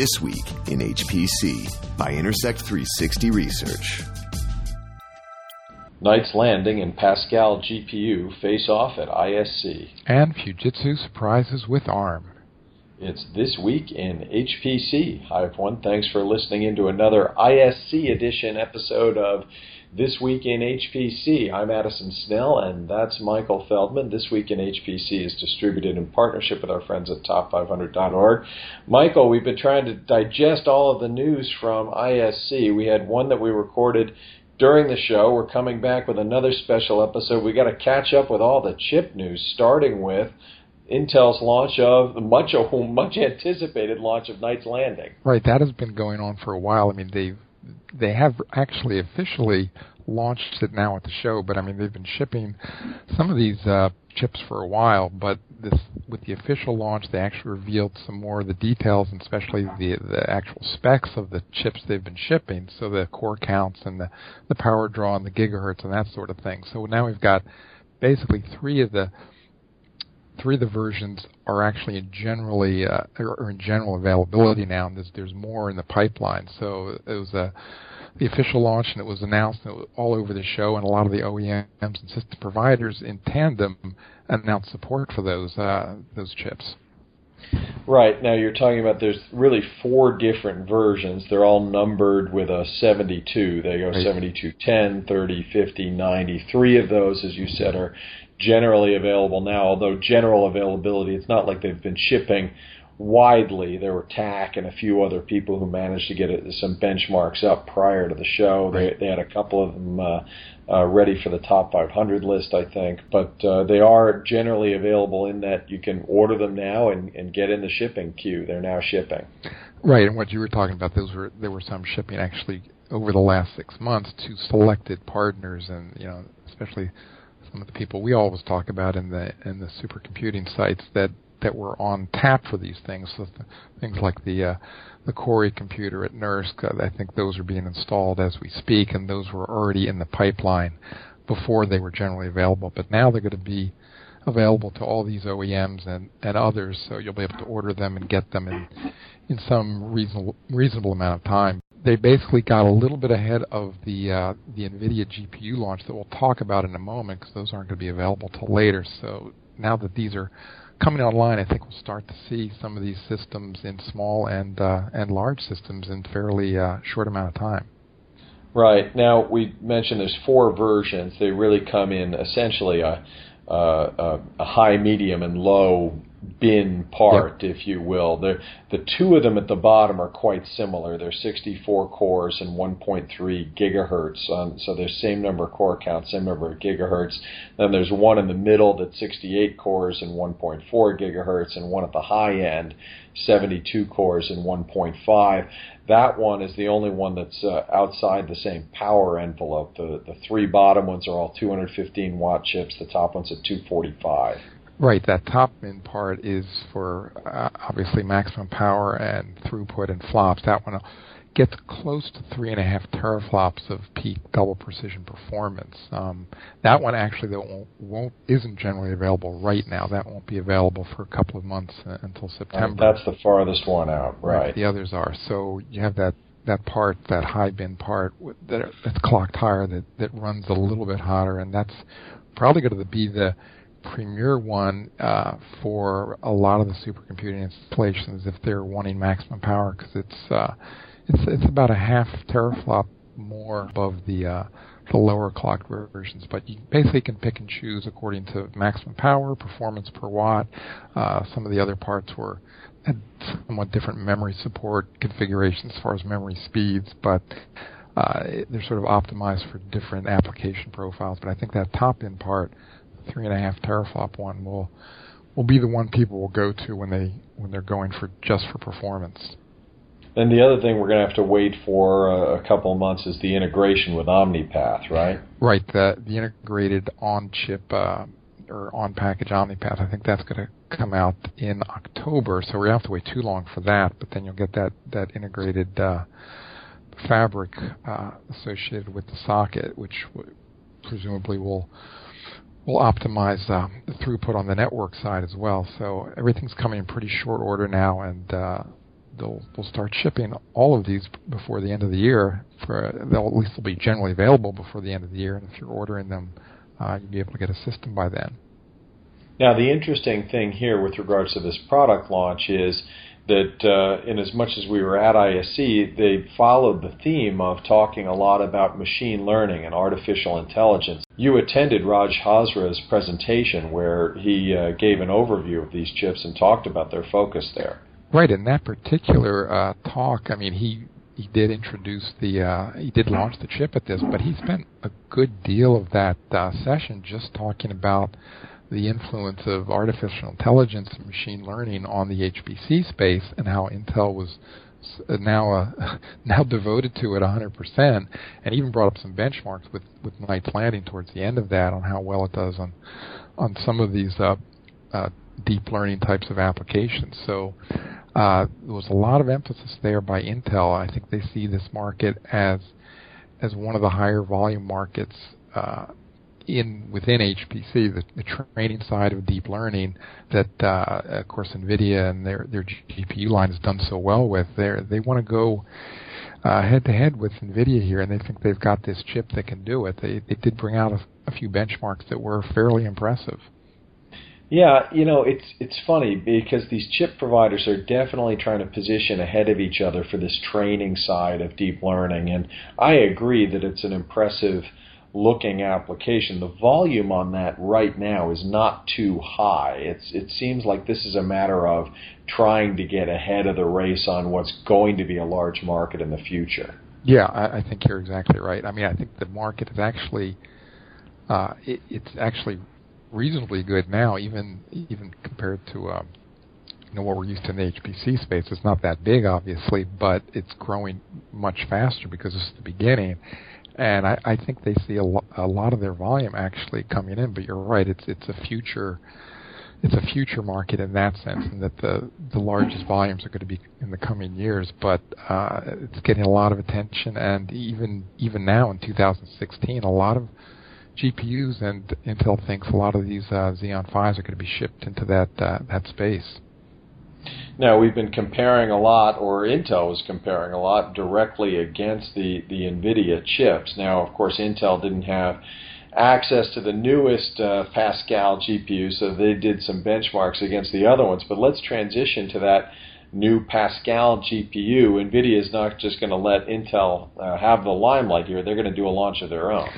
This Week in HPC by Intersect 360 Research. Knights Landing and Pascal GPU face off at ISC. And Fujitsu surprises with ARM. It's This Week in HPC. Hi, everyone. Thanks for listening into another ISC edition episode of this Week in HPC. I'm Addison Snell, and that's Michael Feldman. This Week in HPC is distributed in partnership with our friends at top500.org. Michael, we've been trying to digest all of the news from ISC. We had one that we recorded during the show. We're coming back with another special episode. We got to catch up with all the chip news, starting with Intel's launch of the much much anticipated launch of Knights Landing. Right, that has been going on for a while. I mean, they've they have actually officially launched it now at the show, but I mean they've been shipping some of these uh, chips for a while. But this with the official launch, they actually revealed some more of the details, and especially the the actual specs of the chips they've been shipping. So the core counts and the the power draw and the gigahertz and that sort of thing. So now we've got basically three of the three of the versions are actually generally uh, or in general availability now, and there's, there's more in the pipeline. So it was a the official launch, and it was announced it was all over the show, and a lot of the OEMs and system providers in tandem announced support for those uh, those chips. Right. Now you're talking about there's really four different versions. They're all numbered with a 72. They go right. 72, 10, 30, 50, 90. Three of those, as you said, are generally available now. Although general availability, it's not like they've been shipping widely. There were TACC and a few other people who managed to get it, some benchmarks up prior to the show. They, they had a couple of them uh, uh, ready for the top 500 list, I think. But uh, they are generally available in that you can order them now and, and get in the shipping queue. They're now shipping. Right, and what you were talking about, those were there were some shipping actually over the last six months to selected partners, and you know, especially some of the people we always talk about in the in the supercomputing sites that that were on tap for these things. So th- things like the uh, the Cori computer at NERSC, uh, I think those are being installed as we speak, and those were already in the pipeline before they were generally available. But now they're going to be available to all these OEMs and, and others, so you'll be able to order them and get them in in some reasonable reasonable amount of time. They basically got a little bit ahead of the uh, the NVIDIA GPU launch that we'll talk about in a moment because those aren't going to be available till later. So now that these are coming online, I think we'll start to see some of these systems in small and uh, and large systems in fairly uh, short amount of time. Right now, we mentioned there's four versions. They really come in essentially a, a, a high, medium, and low bin part, yep. if you will. The the two of them at the bottom are quite similar. They're 64 cores and 1.3 gigahertz. Um, so there's same number of core count, same number of gigahertz. Then there's one in the middle that's 68 cores and 1.4 gigahertz, and one at the high end, 72 cores and 1.5. That one is the only one that's uh, outside the same power envelope. The the three bottom ones are all 215 watt chips. The top one's at 245. Right, that top bin part is for uh, obviously maximum power and throughput and flops. That one gets close to three and a half teraflops of peak double precision performance. Um, that one actually that won't, won't isn't generally available right now. That won't be available for a couple of months uh, until September. That's the farthest one out, right. right? The others are. So you have that that part, that high bin part that that's clocked higher, that that runs a little bit hotter, and that's probably going to be the premier one uh, for a lot of the supercomputing installations if they're wanting maximum power because it's uh, it's it's about a half teraflop more above the uh, the lower clocked versions. But you basically can pick and choose according to maximum power, performance per watt. Uh, some of the other parts were somewhat different memory support configurations as far as memory speeds, but uh, they're sort of optimized for different application profiles. But I think that top end part three and a half teraflop one will will be the one people will go to when they when they're going for just for performance. And the other thing we're going to have to wait for uh, a couple of months is the integration with OmniPath, right? Right. The the integrated on chip uh, or on package OmniPath. I think that's going to come out in October, so we don't have to wait too long for that. But then you'll get that that integrated uh, fabric uh, associated with the socket, which w- presumably will will optimize uh, the throughput on the network side as well. So everything's coming in pretty short order now, and uh, they'll they'll start shipping all of these before the end of the year. For they'll at least they'll be generally available before the end of the year, and if you're ordering them, uh, you'll be able to get a system by then. Now, the interesting thing here with regards to this product launch is that uh, in as much as we were at ISC, they followed the theme of talking a lot about machine learning and artificial intelligence. You attended Raj Hazra's presentation where he uh, gave an overview of these chips and talked about their focus there. Right. In that particular uh, talk, I mean, he he did introduce the uh, he did launch the chip at this, but he spent a good deal of that uh, session just talking about the influence of artificial intelligence and machine learning on the HPC space and how Intel was now uh, now devoted to it 100%, and even brought up some benchmarks with with Knights Landing towards the end of that on how well it does on on some of these uh, uh, deep learning types of applications. So uh, there was a lot of emphasis there by Intel. I think they see this market as as one of the higher volume markets uh, in within HPC, the, the training side of deep learning that, uh, of course, NVIDIA and their their GPU line has done so well with. They they want to go head to head with NVIDIA here, and they think they've got this chip that can do it. They they did bring out a, a few benchmarks that were fairly impressive. Yeah, you know, it's it's funny because these chip providers are definitely trying to position ahead of each other for this training side of deep learning and I agree that it's an impressive looking application. The volume on that right now is not too high. It's it seems like this is a matter of trying to get ahead of the race on what's going to be a large market in the future. Yeah, I, I think you're exactly right. I mean, I think the market is actually uh, it, it's actually reasonably good now, even even compared to um, you know what we're used to in the HPC space. It's not that big, obviously, but it's growing much faster because it's the beginning and I, I think they see a, lo- a lot of their volume actually coming in. But you're right; it's it's a future it's a future market in that sense, and that the the largest volumes are going to be in the coming years. But uh, it's getting a lot of attention, and even even now in 2016, a lot of GPUs and Intel thinks a lot of these uh, Xeon Phis are going to be shipped into that uh, that space. Now we've been comparing a lot, or Intel was comparing a lot directly against the the NVIDIA chips. Now, of course, Intel didn't have access to the newest uh, Pascal GPU, so they did some benchmarks against the other ones. But let's transition to that new Pascal GPU. NVIDIA is not just going to let Intel uh, have the limelight here; they're going to do a launch of their own.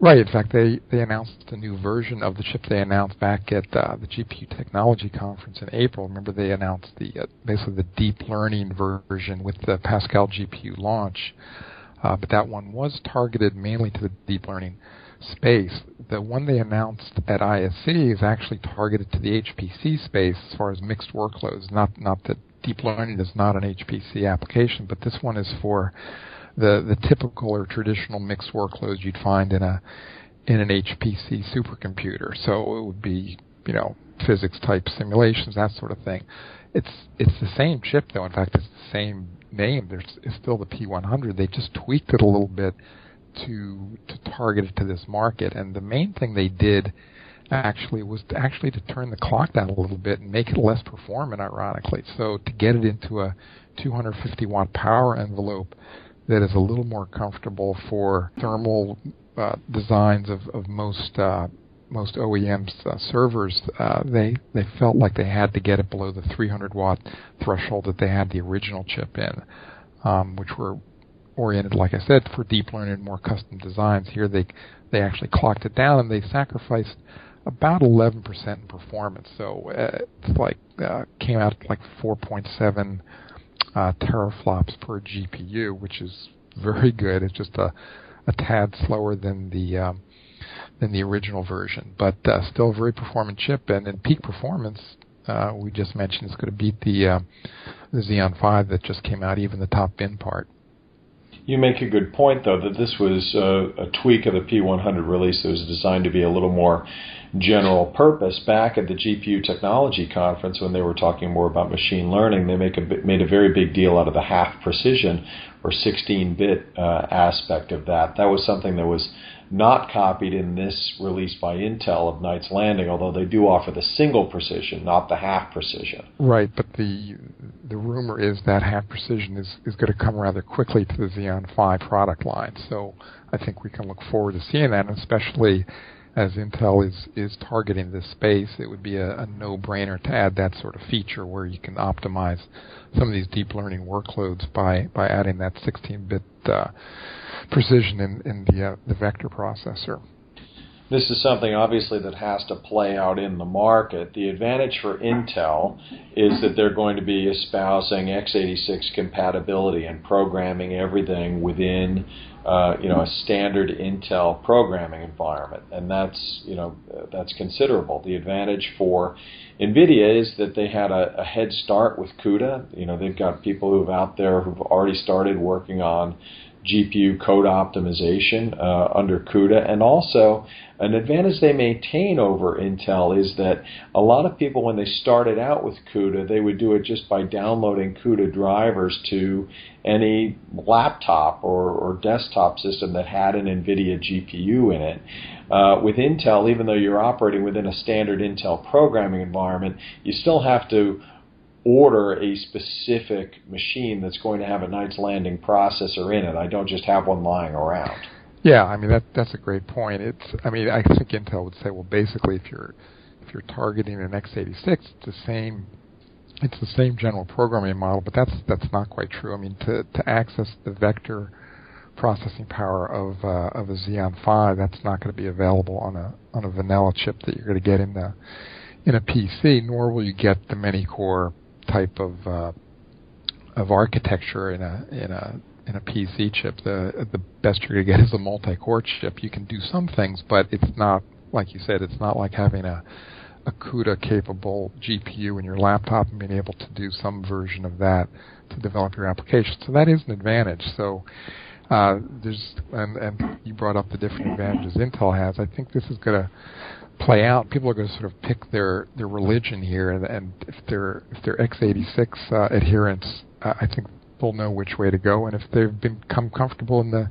Right. In fact, they, they announced a new version of the chip they announced back at uh, the GPU Technology Conference in April. Remember, they announced the uh, basically the deep learning version with the Pascal GPU launch, uh, but that one was targeted mainly to the deep learning space. The one they announced at ISC is actually targeted to the HPC space as far as mixed workloads. Not not that deep learning is not an HPC application, but this one is for the the typical or traditional mixed workloads you'd find in a in an HPC supercomputer. So it would be you know physics type simulations that sort of thing. It's it's the same chip though. In fact, it's the same name. There's it's still the P100. They just tweaked it a little bit to to target it to this market. And the main thing they did actually was to actually to turn the clock down a little bit and make it less performant ironically so to get it into a 250 watt power envelope that is a little more comfortable for thermal uh, designs of, of most uh, most OEMs uh, servers. Uh, they they felt like they had to get it below the 300 watt threshold that they had the original chip in, um, which were oriented, like I said, for deep learning more custom designs. Here they they actually clocked it down and they sacrificed about 11% in performance. So uh, it's like uh, came out like 4.7 uh, teraflops per GPU, which is very good. It's just a, a tad slower than the um, than the original version, but uh, still a very performant chip. And in peak performance, uh, we just mentioned it's going to beat the uh, the Xeon Phi that just came out, even the top bin part. You make a good point, though, that this was uh, a tweak of the P100 release that was designed to be a little more general purpose. Back at the GPU Technology Conference, when they were talking more about machine learning, they make a, made a very big deal out of the half precision or 16 bit uh, aspect of that. That was something that was not copied in this release by Intel of Knights Landing, although they do offer the single precision, not the half precision. Right, but the the rumor is that half precision is, is going to come rather quickly to the Xeon Phi product line. So I think we can look forward to seeing that, especially as Intel is is targeting this space, it would be a, a no-brainer to add that sort of feature where you can optimize some of these deep learning workloads by by adding that 16-bit uh, precision in, in the uh, the vector processor. This is something obviously that has to play out in the market. The advantage for Intel is that they're going to be espousing x86 compatibility and programming everything within uh, you know a standard Intel programming environment, and that's you know that's considerable. The advantage for NVIDIA is that they had a, a head start with CUDA. You know they've got people who've out there who've already started working on GPU code optimization uh, under CUDA, and also an advantage they maintain over Intel is that a lot of people, when they started out with CUDA, they would do it just by downloading CUDA drivers to any laptop or, or desktop system that had an NVIDIA GPU in it. Uh, with Intel, even though you're operating within a standard Intel programming environment, you still have to order a specific machine that's going to have a Knights Landing processor in it. I don't just have one lying around. Yeah, I mean that that's a great point. It's I mean I think Intel would say well basically if you're if you're targeting an x86 it's the same it's the same general programming model, but that's that's not quite true. I mean to to access the vector processing power of uh, of a Xeon Phi, that's not going to be available on a on a vanilla chip that you're going to get in the in a PC, nor will you get the many core type of uh, of architecture in a in a in a PC chip. The the best you're to get is a multi-core chip. You can do some things, but it's not like you said. It's not like having a a CUDA capable GPU in your laptop and being able to do some version of that to develop your application. So that is an advantage. So uh, there's and, and you brought up the different advantages Intel has. I think this is going to play out, people are going to sort of pick their their religion here, and, and if they're if they're x86 uh, adherents, uh, I think they'll know which way to go. And if they've become comfortable in the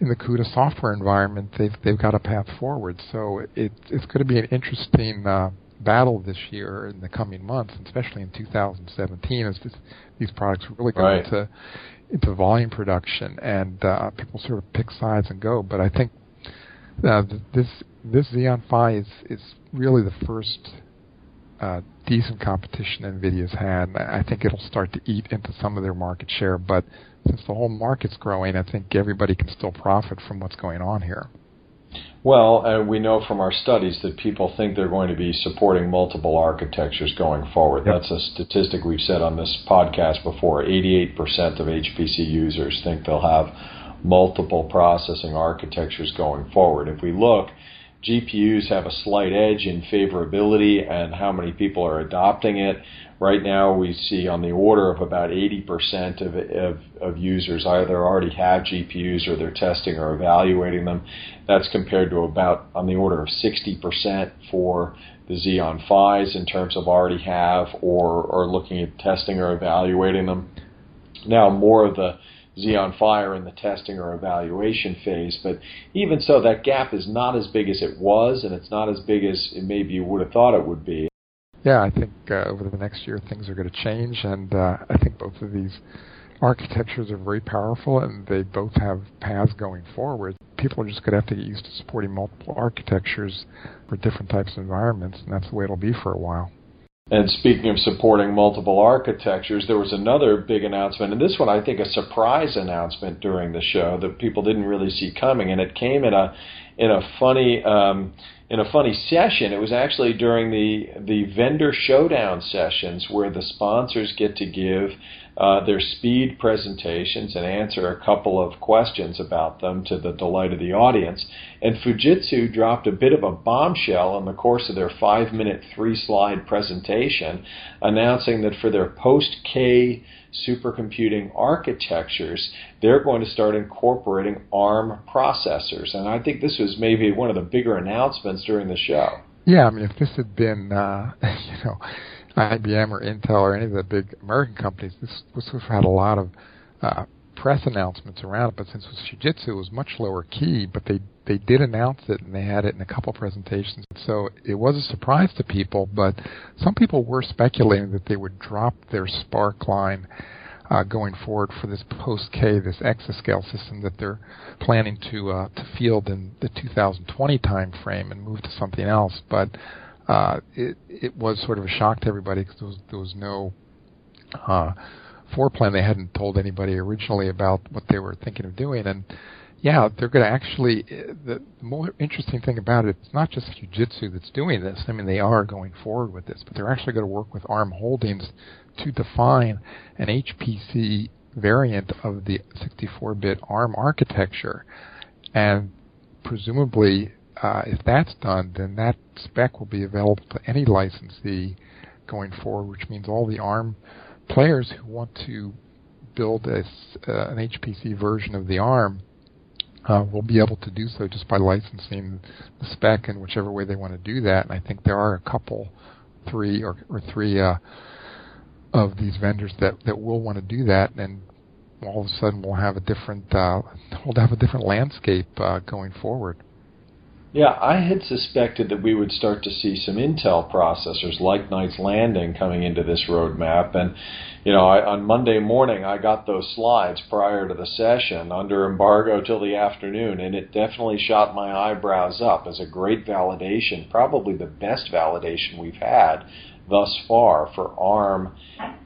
in the CUDA software environment, they've they've got a path forward. So it, it's going to be an interesting uh, battle this year in the coming months, especially in 2017, as this, these products really go right. into into volume production, and uh, people sort of pick sides and go. But I think uh, this this Xeon Phi is is really the first uh, decent competition Nvidia's had. I think it'll start to eat into some of their market share, but since the whole market's growing, I think everybody can still profit from what's going on here. Well, uh, we know from our studies that people think they're going to be supporting multiple architectures going forward. Yep. That's a statistic we've said on this podcast before. 88% of HPC users think they'll have multiple processing architectures going forward. If we look, GPUs have a slight edge in favorability and how many people are adopting it. Right now, we see on the order of about 80% of, of, of users either already have GPUs or they're testing or evaluating them. That's compared to about on the order of 60% for the Xeon Phis in terms of already have or, are looking at testing or evaluating them. Now, more of the Xeon Fire in the testing or evaluation phase. But even so, that gap is not as big as it was, and it's not as big as maybe you would have thought it would be. Yeah, I think uh, over the next year things are going to change, and uh, I think both of these architectures are very powerful, and they both have paths going forward. People are just going to have to get used to supporting multiple architectures for different types of environments, and that's the way it'll be for a while. And speaking of supporting multiple architectures, there was another big announcement, and this one I think a surprise announcement during the show that people didn't really see coming, and it came in a in a funny um, in a funny session. It was actually during the the vendor showdown sessions where the sponsors get to give uh, their speed presentations and answer a couple of questions about them to the delight of the audience. And Fujitsu dropped a bit of a bombshell in the course of their five minute, three slide presentation, announcing that for their post K supercomputing architectures, they're going to start incorporating ARM processors. And I think this was maybe one of the bigger announcements during the show. Yeah, I mean, if this had been, uh, you know, IBM or Intel or any of the big American companies, this this had a lot of uh, press announcements around it, but since it was Fujitsu, it was much lower key, but they they did announce it and they had it in a couple presentations. So it was a surprise to people, but some people were speculating that they would drop their SPARC line uh, going forward for this post K, this exascale system that they're planning to uh, to field in the 2020 timeframe and move to something else. But uh, it it was sort of a shock to everybody because there was, there was no uh, foreplan. They hadn't told anybody originally about what they were thinking of doing, and yeah, they're going to actually. The more interesting thing about it, it's not just Fujitsu that's doing this. I mean, they are going forward with this, but they're actually going to work with ARM Holdings to define an HPC variant of the 64-bit ARM architecture, and presumably, uh, if that's done, then that spec will be available to any licensee going forward, which means all the ARM players who want to build a, uh, an HPC version of the ARM uh, will be able to do so just by licensing the spec in whichever way they want to do that. And I think there are a couple, three or, or three uh, of these vendors that that will want to do that, and all of a sudden we'll have a different uh, we'll have a different landscape uh, going forward. Yeah, I had suspected that we would start to see some Intel processors like Knights Landing coming into this roadmap, and you know, I, on Monday morning I got those slides prior to the session under embargo till the afternoon, and it definitely shot my eyebrows up as a great validation, probably the best validation we've had thus far for ARM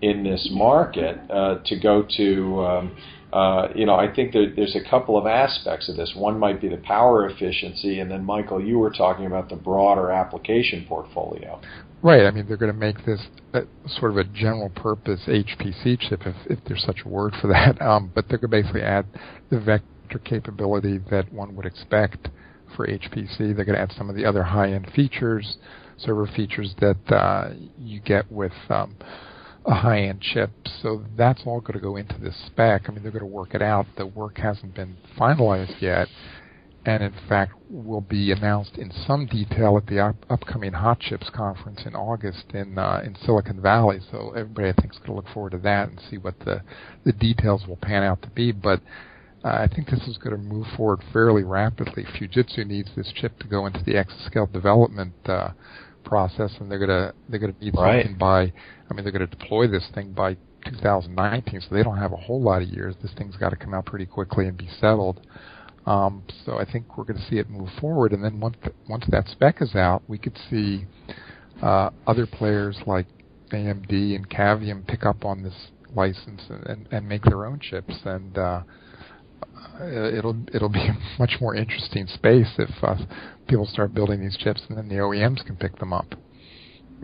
in this market uh, to go to. Um, uh, you know, I think that there's a couple of aspects of this. One might be the power efficiency, and then Michael, you were talking about the broader application portfolio. Right. I mean, they're going to make this a, sort of a general purpose HPC chip, if, if there's such a word for that. Um, but they're going to basically add the vector capability that one would expect for HPC. They're going to add some of the other high-end features server features that uh, you get with um, a high-end chip. So that's all going to go into this spec. I mean, they're going to work it out. The work hasn't been finalized yet, and in fact will be announced in some detail at the up- upcoming Hot Chips conference in August in uh, in Silicon Valley. So everybody, I think, is going to look forward to that and see what the the details will pan out to be. But uh, I think this is going to move forward fairly rapidly. Fujitsu needs this chip to go into the exascale development uh, process, and they're gonna they're gonna need right. something by. I mean, they're gonna deploy this thing by 2019, so they don't have a whole lot of years. This thing's got to come out pretty quickly and be settled. Um, so I think we're going to see it move forward, and then once once that spec is out, we could see uh, other players like AMD and Cavium pick up on this license and, and, and make their own chips, and uh, it'll it'll be a much more interesting space if uh, people start building these chips and then the OEMs can pick them up.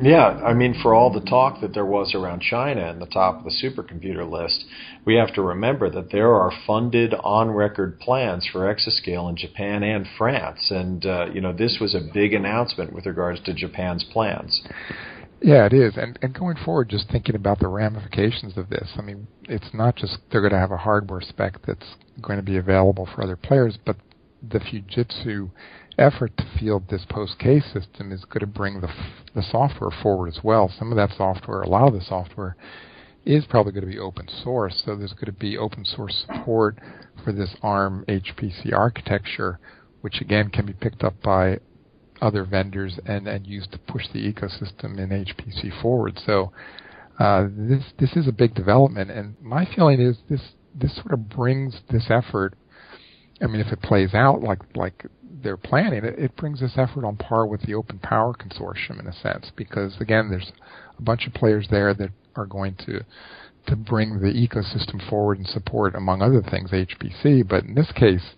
Yeah, I mean, for all the talk that there was around China and the top of the supercomputer list, we have to remember that there are funded on-record plans for exascale in Japan and France, and uh, you know this was a big announcement with regards to Japan's plans. Yeah, it is. And and going forward, just thinking about the ramifications of this. I mean, it's not just they're going to have a hardware spec that's going to be available for other players, but the Fujitsu effort to field this post K system is going to bring the the software forward as well. Some of that software, a lot of the software, is probably going to be open source. So there's going to be open source support for this ARM HPC architecture, which again can be picked up by other vendors and, and used to push the ecosystem in HPC forward. So uh, this this is a big development, and my feeling is this this sort of brings this effort. I mean, if it plays out like like they're planning, it, it brings this effort on par with the Open Power Consortium in a sense, because again, there's a bunch of players there that are going to to bring the ecosystem forward and support, among other things, HPC. But in this case,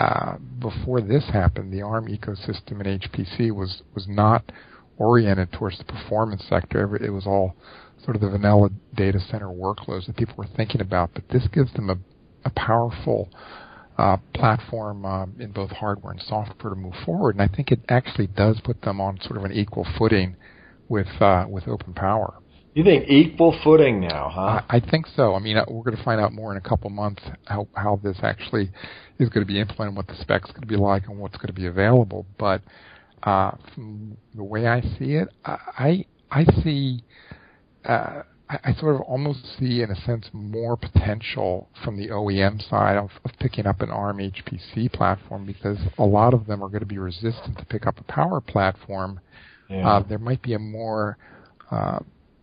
uh, before this happened, the ARM ecosystem in HPC was was not oriented towards the performance sector. It was all sort of the vanilla data center workloads that people were thinking about. But this gives them a, a powerful uh, platform uh, in both hardware and software to move forward. And I think it actually does put them on sort of an equal footing with uh, with open power. You think equal footing now, huh? I, I think so. I mean, uh, we're going to find out more in a couple months how how this actually is going to be implemented, what the specs going to be like, and what's going to be available. But uh, from the way I see it, I I see uh, I, I sort of almost see, in a sense, more potential from the OEM side of, of picking up an ARM HPC platform because a lot of them are going to be resistant to pick up a power platform. Yeah. Uh, there might be a more uh,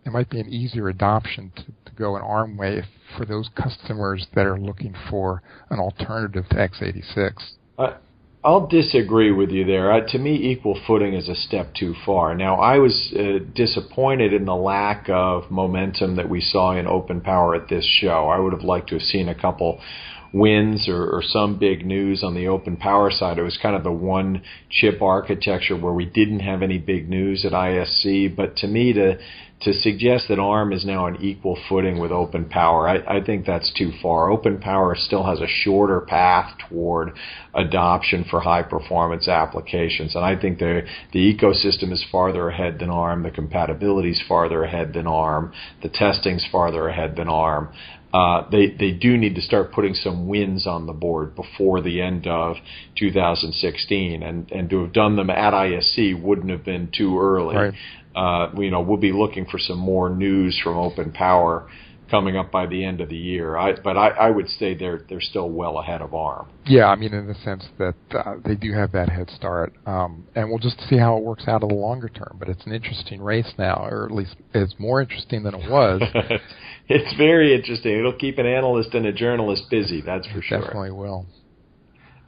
it might be an easier adoption to, to go an ARM way for those customers that are looking for an alternative to x86. Uh, I'll disagree with you there. Uh, to me, equal footing is a step too far. Now, I was uh, disappointed in the lack of momentum that we saw in open power at this show. I would have liked to have seen a couple wins or, or some big news on the open power side. It was kind of the one chip architecture where we didn't have any big news at ISC. But to me, to to suggest that ARM is now on equal footing with Open Power, I, I think that's too far. Open Power still has a shorter path toward adoption for high performance applications, and I think the the ecosystem is farther ahead than ARM, the compatibility is farther ahead than ARM, the testing's farther ahead than ARM. Uh, they they do need to start putting some wins on the board before the end of 2016, and and to have done them at ISC wouldn't have been too early. Right uh, you know, we'll be looking for some more news from Open Power coming up by the end of the year. I, but I, I would say they're they're still well ahead of ARM. Yeah, I mean, in the sense that uh, they do have that head start, um, and we'll just see how it works out in the longer term. But it's an interesting race now, or at least it's more interesting than it was. it's very interesting. It'll keep an analyst and a journalist busy. That's for it sure. Definitely will.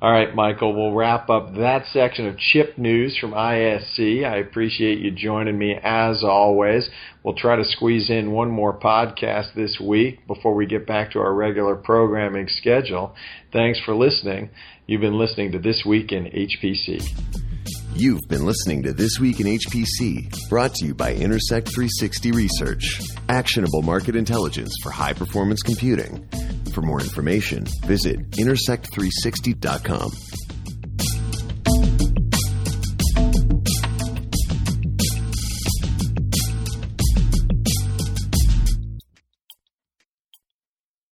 All right, Michael, we'll wrap up that section of chip news from ISC. I appreciate you joining me as always. We'll try to squeeze in one more podcast this week before we get back to our regular programming schedule. Thanks for listening. You've been listening to This Week in HPC. You've been listening to This Week in HPC, brought to you by Intersect 360 Research, actionable market intelligence for high performance computing. For more information, visit intersect360.com.